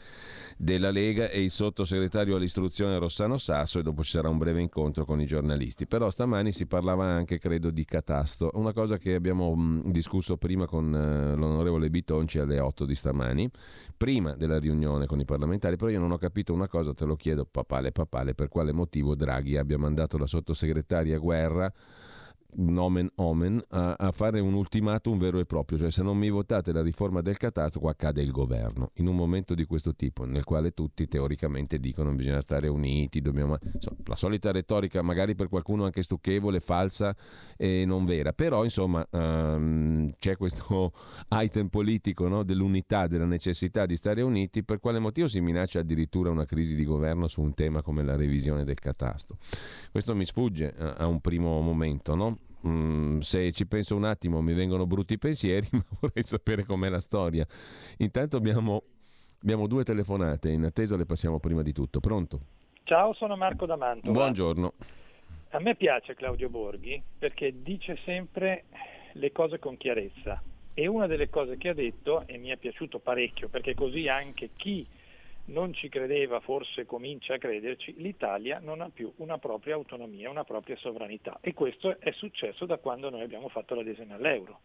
della Lega e il sottosegretario all'istruzione Rossano Sasso e dopo ci sarà un breve incontro con i giornalisti. Però stamani si parlava anche, credo, di catasto, una cosa che abbiamo mh, discusso prima con uh, l'onorevole Bitonci alle 8 di stamani, prima della riunione con i parlamentari, però io non ho capito una cosa, te lo chiedo papale papale, per quale motivo Draghi abbia mandato la sottosegretaria Guerra nomen omen, a, a, fare un ultimatum vero e proprio, cioè se non mi votate la riforma del catasto qua cade il governo, in un momento di questo tipo nel quale tutti teoricamente dicono bisogna stare uniti, dobbiamo... Insomma, la solita retorica magari per qualcuno anche stucchevole, falsa e non vera, però insomma um, c'è questo item politico no, dell'unità, della necessità di stare uniti, per quale motivo si minaccia addirittura una crisi di governo su un tema come la revisione del catasto. Questo mi sfugge a, a un primo momento, no? Mm, se ci penso un attimo mi vengono brutti pensieri, ma vorrei sapere com'è la storia. Intanto abbiamo, abbiamo due telefonate, in attesa le passiamo prima di tutto. Pronto? Ciao, sono Marco D'Amanto. Buongiorno. A me piace Claudio Borghi perché dice sempre le cose con chiarezza e una delle cose che ha detto, e mi è piaciuto parecchio perché così anche chi non ci credeva, forse comincia a crederci, l'Italia non ha più una propria autonomia, una propria sovranità e questo è successo da quando noi abbiamo fatto l'adesione all'euro.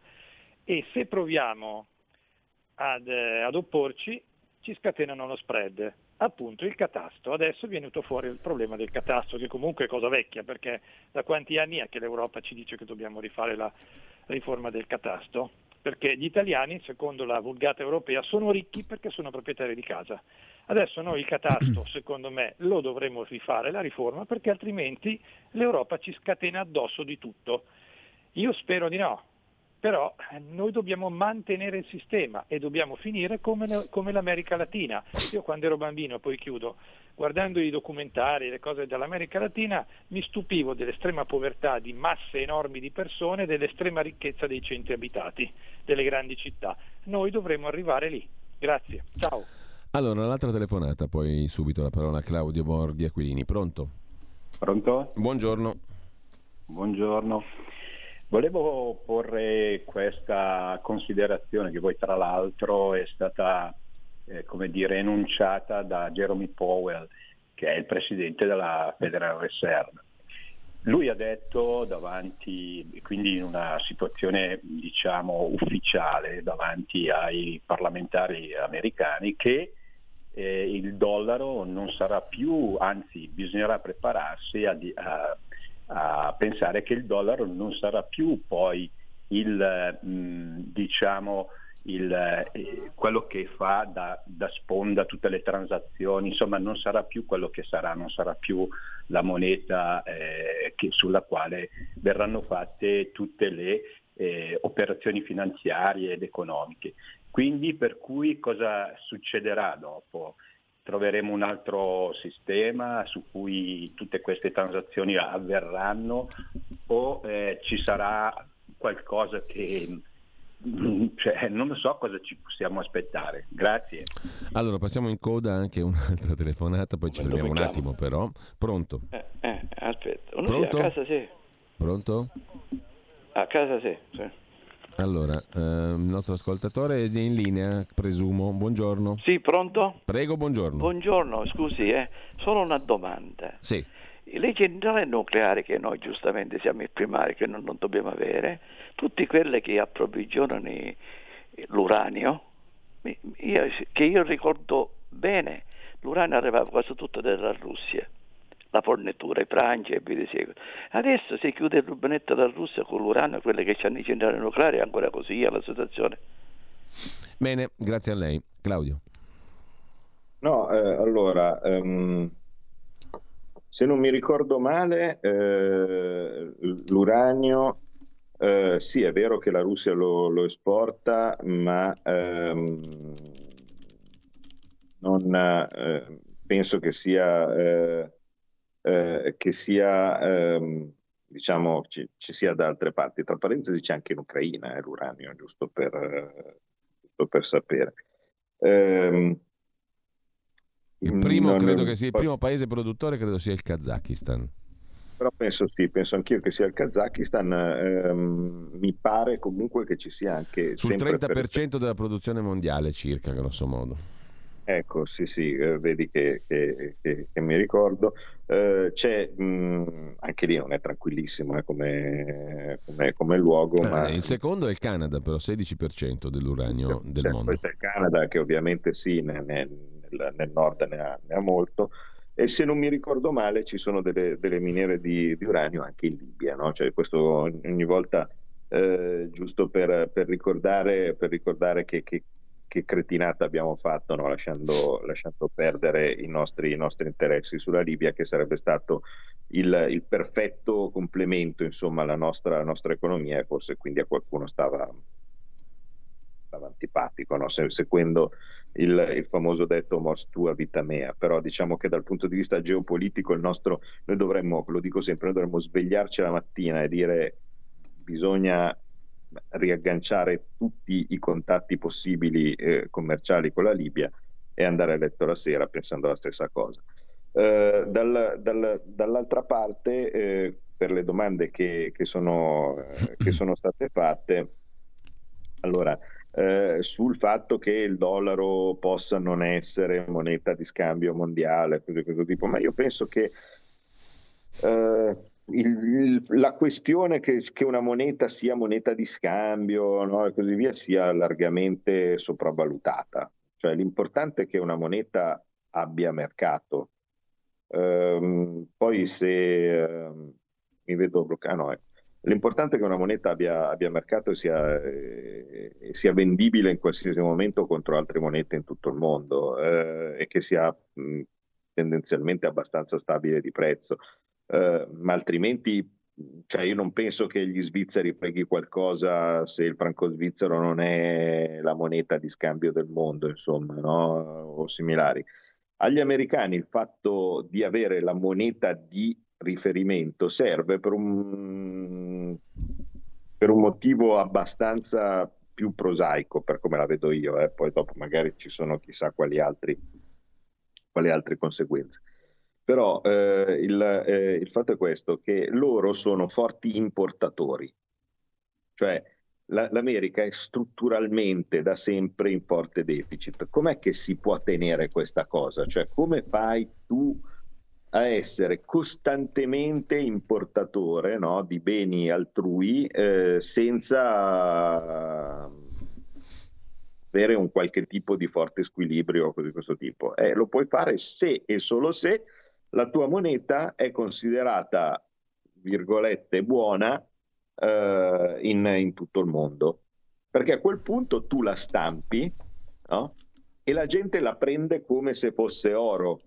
E se proviamo ad, eh, ad opporci ci scatenano lo spread, appunto il catasto. Adesso è venuto fuori il problema del catasto, che comunque è cosa vecchia, perché da quanti anni è che l'Europa ci dice che dobbiamo rifare la riforma del catasto? Perché gli italiani, secondo la vulgata europea, sono ricchi perché sono proprietari di casa. Adesso noi il catasto, secondo me, lo dovremmo rifare la riforma perché altrimenti l'Europa ci scatena addosso di tutto. Io spero di no, però eh, noi dobbiamo mantenere il sistema e dobbiamo finire come, come, l'America Latina. Io quando ero bambino, poi chiudo, guardando i documentari, le cose dell'America Latina, mi stupivo dell'estrema povertà di masse enormi di persone e dell'estrema ricchezza dei centri abitati, delle grandi città. Noi dovremmo arrivare lì. Grazie, ciao. Allora, l'altra telefonata, poi subito la parola a Claudio Borghi Aquilini. Pronto? Pronto? Buongiorno. Buongiorno. Volevo porre questa considerazione che poi tra l'altro è stata, eh, come dire, enunciata da Jeremy Powell, che è il presidente della Federal Reserve. Lui ha detto davanti, quindi in una situazione diciamo ufficiale davanti ai parlamentari americani, che eh, il dollaro non sarà più, anzi bisognerà prepararsi a, a, a, pensare che il dollaro non sarà più poi il, mh, diciamo, il, eh, quello che fa da, da, sponda tutte le transazioni, insomma non sarà più quello che sarà, non sarà più la moneta eh, che, sulla quale verranno fatte tutte le eh, operazioni finanziarie ed economiche. Quindi per cui cosa succederà dopo? Troveremo un altro sistema su cui tutte queste transazioni avverranno o eh, ci sarà qualcosa che cioè, non lo so cosa ci possiamo aspettare. Grazie. Allora, passiamo in coda anche un'altra telefonata, poi ci fermiamo un attimo però. Pronto? Eh, eh, aspetta, Pronto? a casa sì. Pronto? A casa sì. sì. Allora, eh, il nostro ascoltatore è in linea, presumo. Buongiorno. Sì, pronto? Prego, buongiorno. Buongiorno, scusi, eh. solo una domanda. Sì. Le centrali nucleari che noi giustamente siamo i primari, che non, non dobbiamo avere, tutte quelle che approvvigionano l'uranio, io, che io ricordo bene, l'uranio arrivava quasi tutto dalla Russia, la fornitura, i Francia e via di seguito. Adesso si chiude il rubinetto dalla Russia con l'uranio, quelle che hanno i centrali nucleari, è ancora così è la situazione. Bene, grazie a lei. Claudio. No, eh, allora, um, se non mi ricordo male, eh, l'uranio eh, sì, è vero che la Russia lo, lo esporta, ma ehm, non, eh, penso che sia, eh, eh che sia ehm, diciamo, ci, ci, sia da altre parti. Tra parentesi c'è anche in Ucraina eh, l'uranio, giusto per, giusto per sapere. Ehm, il primo, credo che sia il primo paese produttore, credo sia il Kazakistan però penso sì, penso anch'io che sia il Kazakistan, ehm, mi pare comunque che ci sia anche... Sul 30% per... della produzione mondiale circa, grosso modo. Ecco, sì, sì, eh, vedi che, che, che, che, mi ricordo. Eh, c'è, mh, anche lì non è tranquillissimo eh, come, come, come, luogo. Eh, ma... Il secondo è il Canada, però 16% dell'uranio c'è, del c'è, mondo. C'è il Canada che ovviamente sì, nel, nel, nel nord ne ha, ne ha molto e se non mi ricordo male ci sono delle, delle miniere di, di, uranio anche in Libia, no? cioè questo ogni volta eh, giusto per, per, ricordare, per ricordare che, che, che, cretinata abbiamo fatto no? lasciando, lasciando, perdere i nostri, i nostri, interessi sulla Libia che sarebbe stato il, il perfetto complemento insomma alla nostra, nostra, economia e forse quindi a qualcuno stava, stava antipatico, no? Se, seguendo il, il, famoso detto mors tua vita mea, però diciamo che dal punto di vista geopolitico il nostro, noi dovremmo, lo dico sempre, noi dovremmo svegliarci la mattina e dire bisogna riagganciare tutti i contatti possibili eh, commerciali con la Libia e andare a letto la sera pensando alla stessa cosa. Eh, dal, dal, dall'altra parte, eh, per le domande che, che, sono, eh, che sono state fatte, allora, eh, sul fatto che il dollaro possa non essere moneta di scambio mondiale, cose di questo tipo, ma io penso che eh, il, la questione che, che, una moneta sia moneta di scambio no, e così via sia largamente sopravvalutata. Cioè l'importante è che una moneta abbia mercato. Um, poi se uh, mi vedo bloccato, no, ecco. L'importante è che una moneta abbia, abbia mercato e sia, eh, sia, vendibile in qualsiasi momento contro altre monete in tutto il mondo eh, e che sia mh, tendenzialmente abbastanza stabile di prezzo. Eh, ma altrimenti cioè io non penso che gli svizzeri freghi qualcosa se il franco svizzero non è la moneta di scambio del mondo, insomma, no? o similari. Agli americani il fatto di avere la moneta di riferimento serve per un, per un motivo abbastanza più prosaico per come la vedo io, eh. poi dopo magari ci sono chissà quali, altri, quali altre conseguenze. Però eh, il, eh, il fatto è questo, che loro sono forti importatori, cioè la, l'America è strutturalmente da sempre in forte deficit. Com'è che si può tenere questa cosa? Cioè come fai tu a essere costantemente importatore no, di beni altrui eh, senza avere un qualche tipo di forte squilibrio di questo tipo. Eh, lo puoi fare se e solo se la tua moneta è considerata, virgolette, buona eh, in, in tutto il mondo. perché a quel punto tu la stampi no? e la gente la prende come se fosse oro.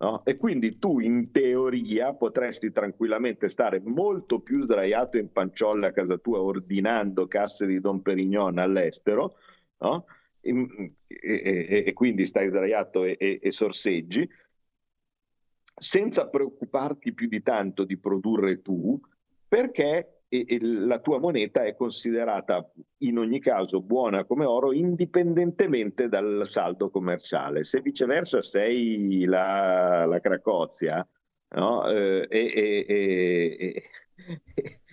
No? E quindi tu in teoria potresti tranquillamente stare molto più sdraiato in panciolla a casa tua ordinando casse di Don Perignon all'estero no? e, e, e, quindi stai sdraiato e, e sorseggi senza preoccuparti più di tanto di produrre tu perché e, e la tua moneta è considerata in ogni caso buona come oro indipendentemente dal saldo commerciale. Se viceversa sei la, la Cracozia no? eh, e, e,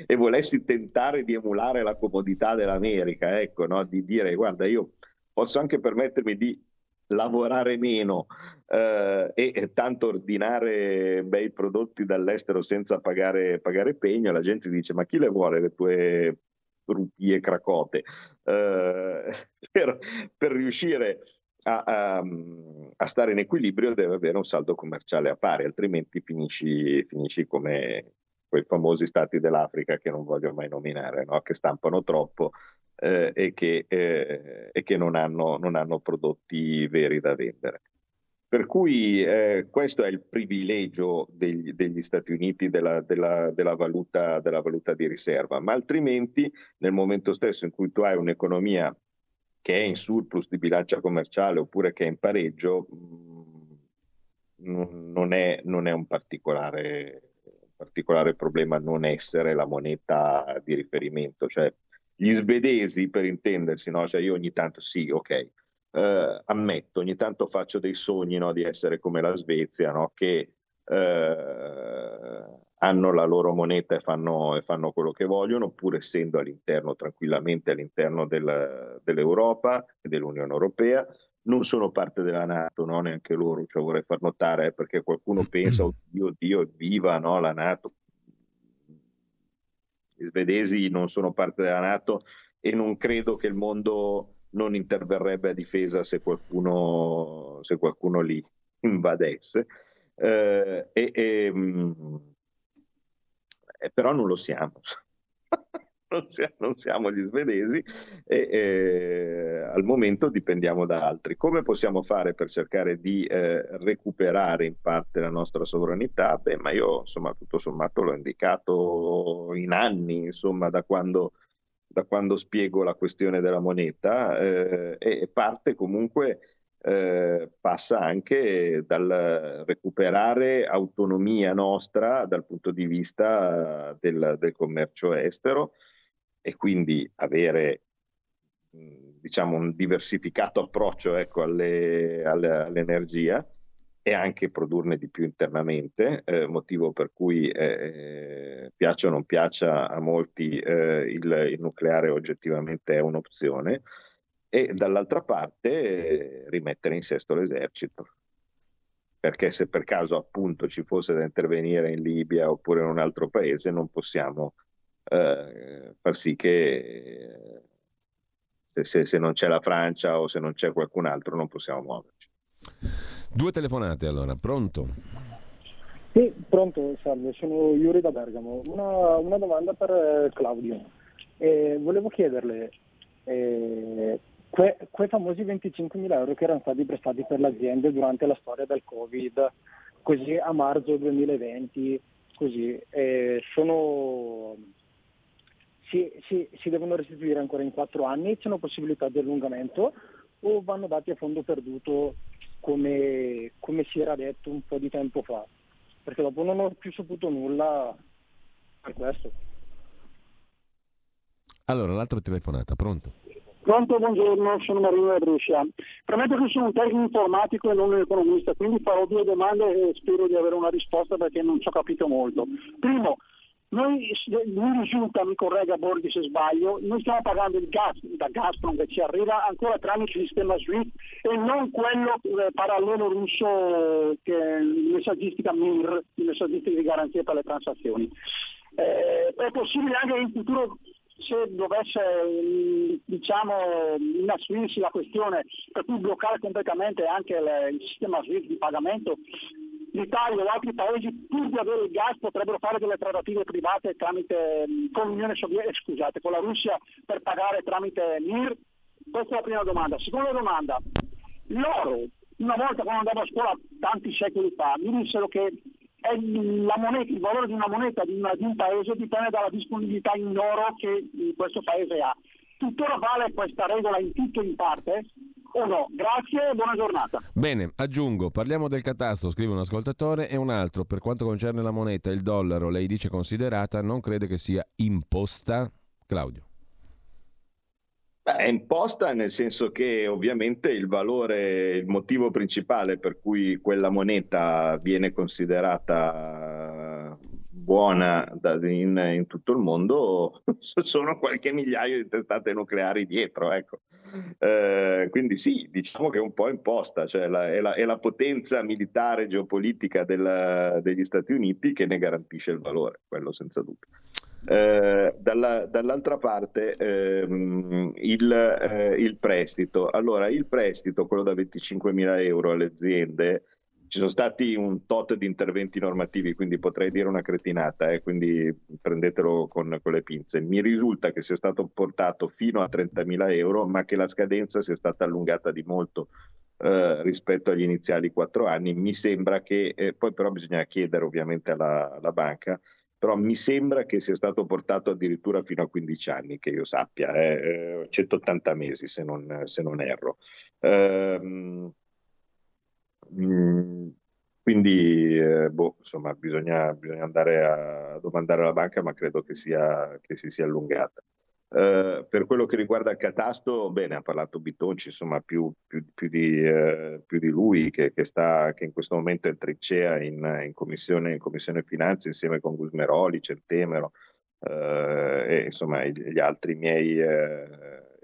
e, volessi tentare di emulare la comodità dell'America, ecco, no? di dire guarda io posso anche permettermi di lavorare meno eh, e tanto ordinare bei prodotti dall'estero senza pagare, pagare pegno, la gente dice ma chi le vuole le tue rupie cracote? Eh, per, per, riuscire a, a, a, stare in equilibrio deve avere un saldo commerciale a pari, altrimenti finisci, finisci come quei famosi stati dell'Africa che non voglio mai nominare, no? che stampano troppo eh, e che, eh, e che non, hanno, non, hanno, prodotti veri da vendere. Per cui eh, questo è il privilegio degli, degli Stati Uniti della, della, della, valuta, della, valuta, di riserva, ma altrimenti nel momento stesso in cui tu hai un'economia che è in surplus di bilancia commerciale oppure che è in pareggio, mm, non, è, non, è, un particolare, particolare problema non essere la moneta di riferimento. Cioè, gli svedesi, per intendersi, no? cioè io ogni tanto sì, ok, eh, ammetto, ogni tanto faccio dei sogni no, di essere come la Svezia, no? che eh, hanno la loro moneta e fanno, e fanno, quello che vogliono, pur essendo all'interno, tranquillamente all'interno del, dell'Europa e dell'Unione Europea, non sono parte della Nato, no? neanche loro, cioè vorrei far notare, eh, perché qualcuno pensa, oddio, Dio, viva no? la Nato, i svedesi non sono parte della Nato e non credo che il mondo non interverrebbe a difesa se qualcuno, se qualcuno li invadesse. Eh, e, e, mh, eh, però non lo siamo. non, siamo, gli svedesi e eh, al momento dipendiamo da altri. Come possiamo fare per cercare di eh, recuperare in parte la nostra sovranità? Beh, ma io insomma tutto sommato l'ho indicato in anni, insomma da quando, da quando spiego la questione della moneta eh, e parte comunque eh, passa anche dal recuperare autonomia nostra dal punto di vista del, del commercio estero e quindi avere diciamo, un diversificato approccio ecco, alle, alle, all'energia e anche produrne di più internamente, eh, motivo per cui eh, piaccia o non piaccia a molti eh, il, il, nucleare oggettivamente è un'opzione e dall'altra parte rimettere in sesto l'esercito. Perché se per caso appunto ci fosse da intervenire in Libia oppure in un altro paese non possiamo eh, far sì che eh, se, se, non c'è la Francia o se non c'è qualcun altro non possiamo muoverci. Due telefonate allora, pronto? Sì, pronto, salve, sono Iuri da Bergamo. Una, una domanda per eh, Claudio. Eh, volevo chiederle, eh, que, quei famosi 25.000 euro che erano stati prestati per le aziende durante la storia del Covid, così a marzo 2020, così, eh, sono si, si, si, devono restituire ancora in quattro anni, c'è una possibilità di allungamento o vanno dati a fondo perduto come, come si era detto un po' di tempo fa? Perché dopo non ho più saputo nulla per questo. Allora, l'altra telefonata, pronto? Pronto, buongiorno, sono Marino da Brescia. Premetto che sono un tecnico informatico e non un economista, quindi farò due domande e spero di avere una risposta perché non ci ho capito molto. Primo, noi, mi risulta, mi corregga Borghi se sbaglio, noi stiamo pagando il gas da Gazprom che ci arriva ancora tramite il sistema SWIFT e non quello eh, parallelo russo che il messaggistica MIR, il messaggistica di garanzia per le transazioni. Eh, è possibile anche in futuro se dovesse diciamo, inassuirsi la questione per cui bloccare completamente anche il sistema SWIFT di pagamento l'Italia o altri paesi pur di avere il gas potrebbero fare delle trattative private tramite, con l'Unione Sovietica, scusate, con la Russia per pagare tramite MIR? Questa è la prima domanda. Seconda domanda, l'oro, una volta quando andavo a scuola tanti secoli fa, mi dissero che moneta, il valore di una moneta di, una, di, un paese dipende dalla disponibilità in oro che questo paese ha. Tuttora vale questa regola in tutto in parte? O no? Grazie e buona giornata. Bene, aggiungo, parliamo del catasto, scrive un ascoltatore, e un altro, per quanto concerne la moneta, il dollaro, lei dice considerata, non crede che sia imposta? Claudio. È imposta nel senso che ovviamente il valore, il motivo principale per cui quella moneta viene considerata buona in, in tutto il mondo sono qualche migliaio di testate nucleari dietro. Ecco. Eh, quindi sì, diciamo che è un po' imposta, cioè la, è, la, è, la, potenza militare geopolitica della, degli Stati Uniti che ne garantisce il valore, quello senza dubbio. Eh, dalla, dall'altra parte ehm, il, eh, il, prestito. Allora, il prestito, quello da 25.000 euro alle aziende, ci sono stati un tot di interventi normativi, quindi potrei dire una cretinata, eh, quindi prendetelo con, con, le pinze. Mi risulta che sia stato portato fino a 30.000 euro, ma che la scadenza sia stata allungata di molto eh, rispetto agli iniziali quattro anni. Mi sembra che, eh, poi però bisogna chiedere ovviamente alla, alla banca, però mi sembra che sia stato portato addirittura fino a 15 anni, che io sappia, eh, 180 mesi se non, se non erro. Ehm, mm, quindi, eh, boh, insomma, bisogna, bisogna, andare a domandare alla banca, ma credo che, sia, che si sia allungata. Eh, per quello che riguarda il catasto, bene, ha parlato Bitonci, insomma, più, più, più, di, uh, più di, lui che, che, sta, che, in questo momento è in trincea in, in, commissione, in commissione Finanze insieme con Gusmeroli, Centemero uh, e insomma gli altri miei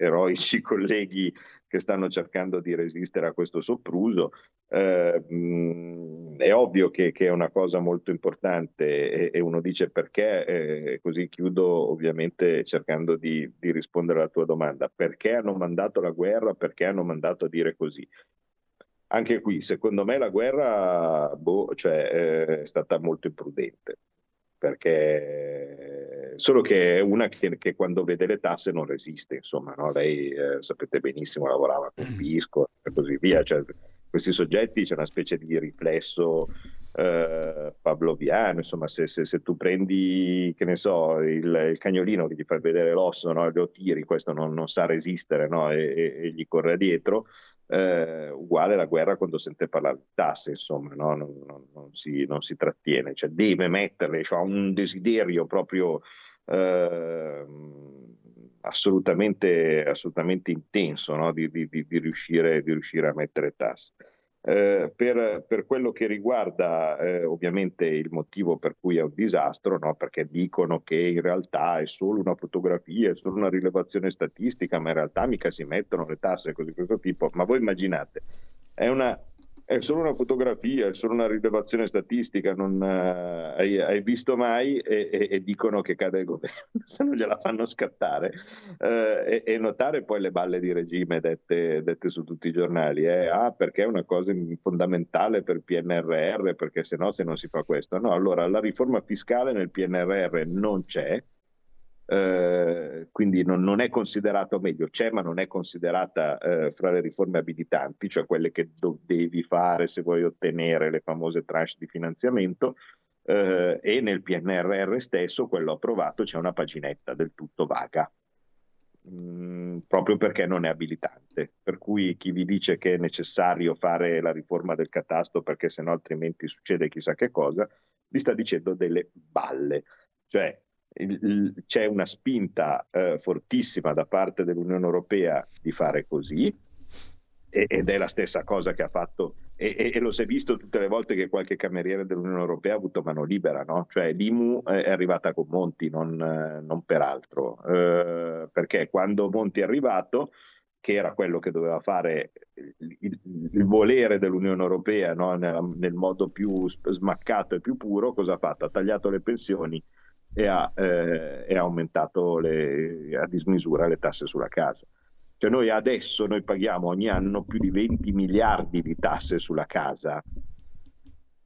eroici colleghi che stanno cercando di resistere a questo sopruso. Eh, mh, è ovvio che, che, è una cosa molto importante e, e uno dice perché, eh, così chiudo ovviamente cercando di, di, rispondere alla tua domanda, perché hanno mandato la guerra, perché hanno mandato a dire così. Anche qui, secondo me, la guerra boh, cioè, eh, è stata molto imprudente perché solo che è una che, che, quando vede le tasse non resiste, insomma, no? lei eh, sapete benissimo lavorava con mm. Pisco e così via, cioè, questi soggetti c'è una specie di riflesso eh, pavloviano, insomma se, se, se, tu prendi, che ne so, il, il, cagnolino che ti fa vedere l'osso, no? lo tiri, questo non, non sa resistere no? e, e, e, gli corre dietro, eh, uguale la guerra quando sente parlare di tasse, insomma, no? non, non, non, si, non, si, trattiene, cioè deve metterle, cioè, ha un desiderio proprio eh, assolutamente, assolutamente, intenso no? di, di, di, riuscire, di riuscire a mettere tasse. Eh, per, per, quello che riguarda eh, ovviamente il motivo per cui è un disastro, no? perché dicono che in realtà è solo una fotografia, è solo una rilevazione statistica, ma in realtà mica si mettono le tasse così di questo tipo. Ma voi immaginate, è una, è solo una fotografia, è solo una rilevazione statistica, non, uh, hai, hai, visto mai e, e, e, dicono che cade il governo, se non gliela fanno scattare uh, e, e, notare poi le balle di regime dette, dette su tutti i giornali, eh? ah perché è una cosa fondamentale per il PNRR, perché se no se non si fa questo, no, allora la riforma fiscale nel PNRR non c'è, eh, quindi non, non, è considerato meglio, c'è ma non è considerata eh, fra le riforme abilitanti, cioè quelle che do- devi fare se vuoi ottenere le famose tranche di finanziamento eh, e nel PNRR stesso, quello approvato, c'è una paginetta del tutto vaga. Mm, proprio perché non è abilitante. Per cui chi vi dice che è necessario fare la riforma del catasto perché sennò altrimenti succede chissà che cosa, vi sta dicendo delle balle. Cioè, c'è una spinta eh, fortissima da parte dell'Unione Europea di fare così e, ed è la stessa cosa che ha fatto e, e, e, lo si è visto tutte le volte che qualche cameriere dell'Unione Europea ha avuto mano libera, no? cioè l'IMU è arrivata con Monti, non, non per altro, eh, perché quando Monti è arrivato che era quello che doveva fare il, il, il volere dell'Unione Europea no? nel, nel, modo più smaccato e più puro, cosa ha fatto? Ha tagliato le pensioni e ha, eh, e ha aumentato le, a dismisura le tasse sulla casa. Cioè noi adesso noi paghiamo ogni anno più di 20 miliardi di tasse sulla casa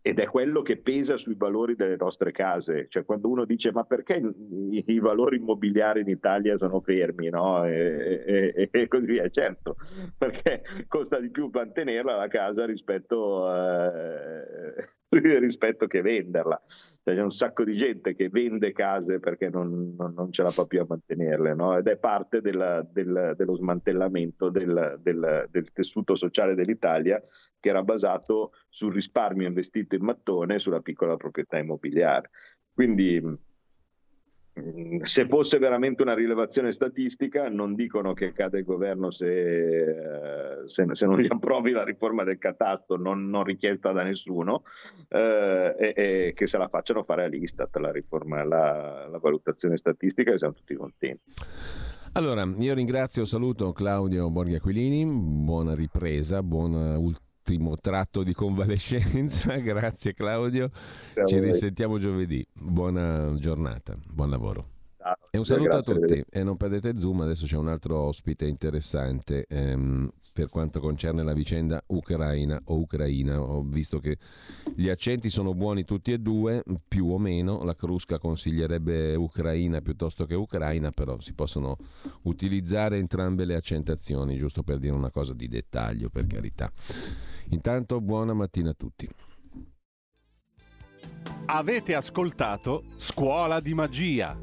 ed è quello che pesa sui valori delle nostre case. Cioè, quando uno dice ma perché i, i valori immobiliari in Italia sono fermi, no? E, e, e, così via, certo, perché costa di più mantenerla la casa rispetto, eh, rispetto che venderla. Cioè, c'è un sacco di gente che vende case perché non, non, non ce la fa più a mantenerle, no? ed è parte della, del, dello smantellamento del, del, del tessuto sociale dell'Italia che era basato sul risparmio investito in mattone sulla piccola proprietà immobiliare. Quindi se fosse veramente una rilevazione statistica, non dicono che cade il governo se, se, se non gli approvi la riforma del catasto non, non richiesta da nessuno eh, e, e, che se la facciano fare all'Istat la riforma, la, la valutazione statistica e siamo tutti contenti. Allora, io ringrazio, saluto Claudio Borghi Aquilini, buona ripresa, buona ultima ottimo tratto di convalescenza. Grazie Claudio. Ciao Ci risentiamo giovedì. Buona giornata, buon lavoro. E un saluto Grazie, a tutti e non perdete Zoom, adesso c'è un altro ospite interessante ehm, per quanto concerne la vicenda ucraina o ucraina. Ho visto che gli accenti sono buoni tutti e due, più o meno, la Crusca consiglierebbe ucraina piuttosto che ucraina, però si possono utilizzare entrambe le accentazioni, giusto per dire una cosa di dettaglio, per carità. Intanto buona mattina a tutti. Avete ascoltato Scuola di Magia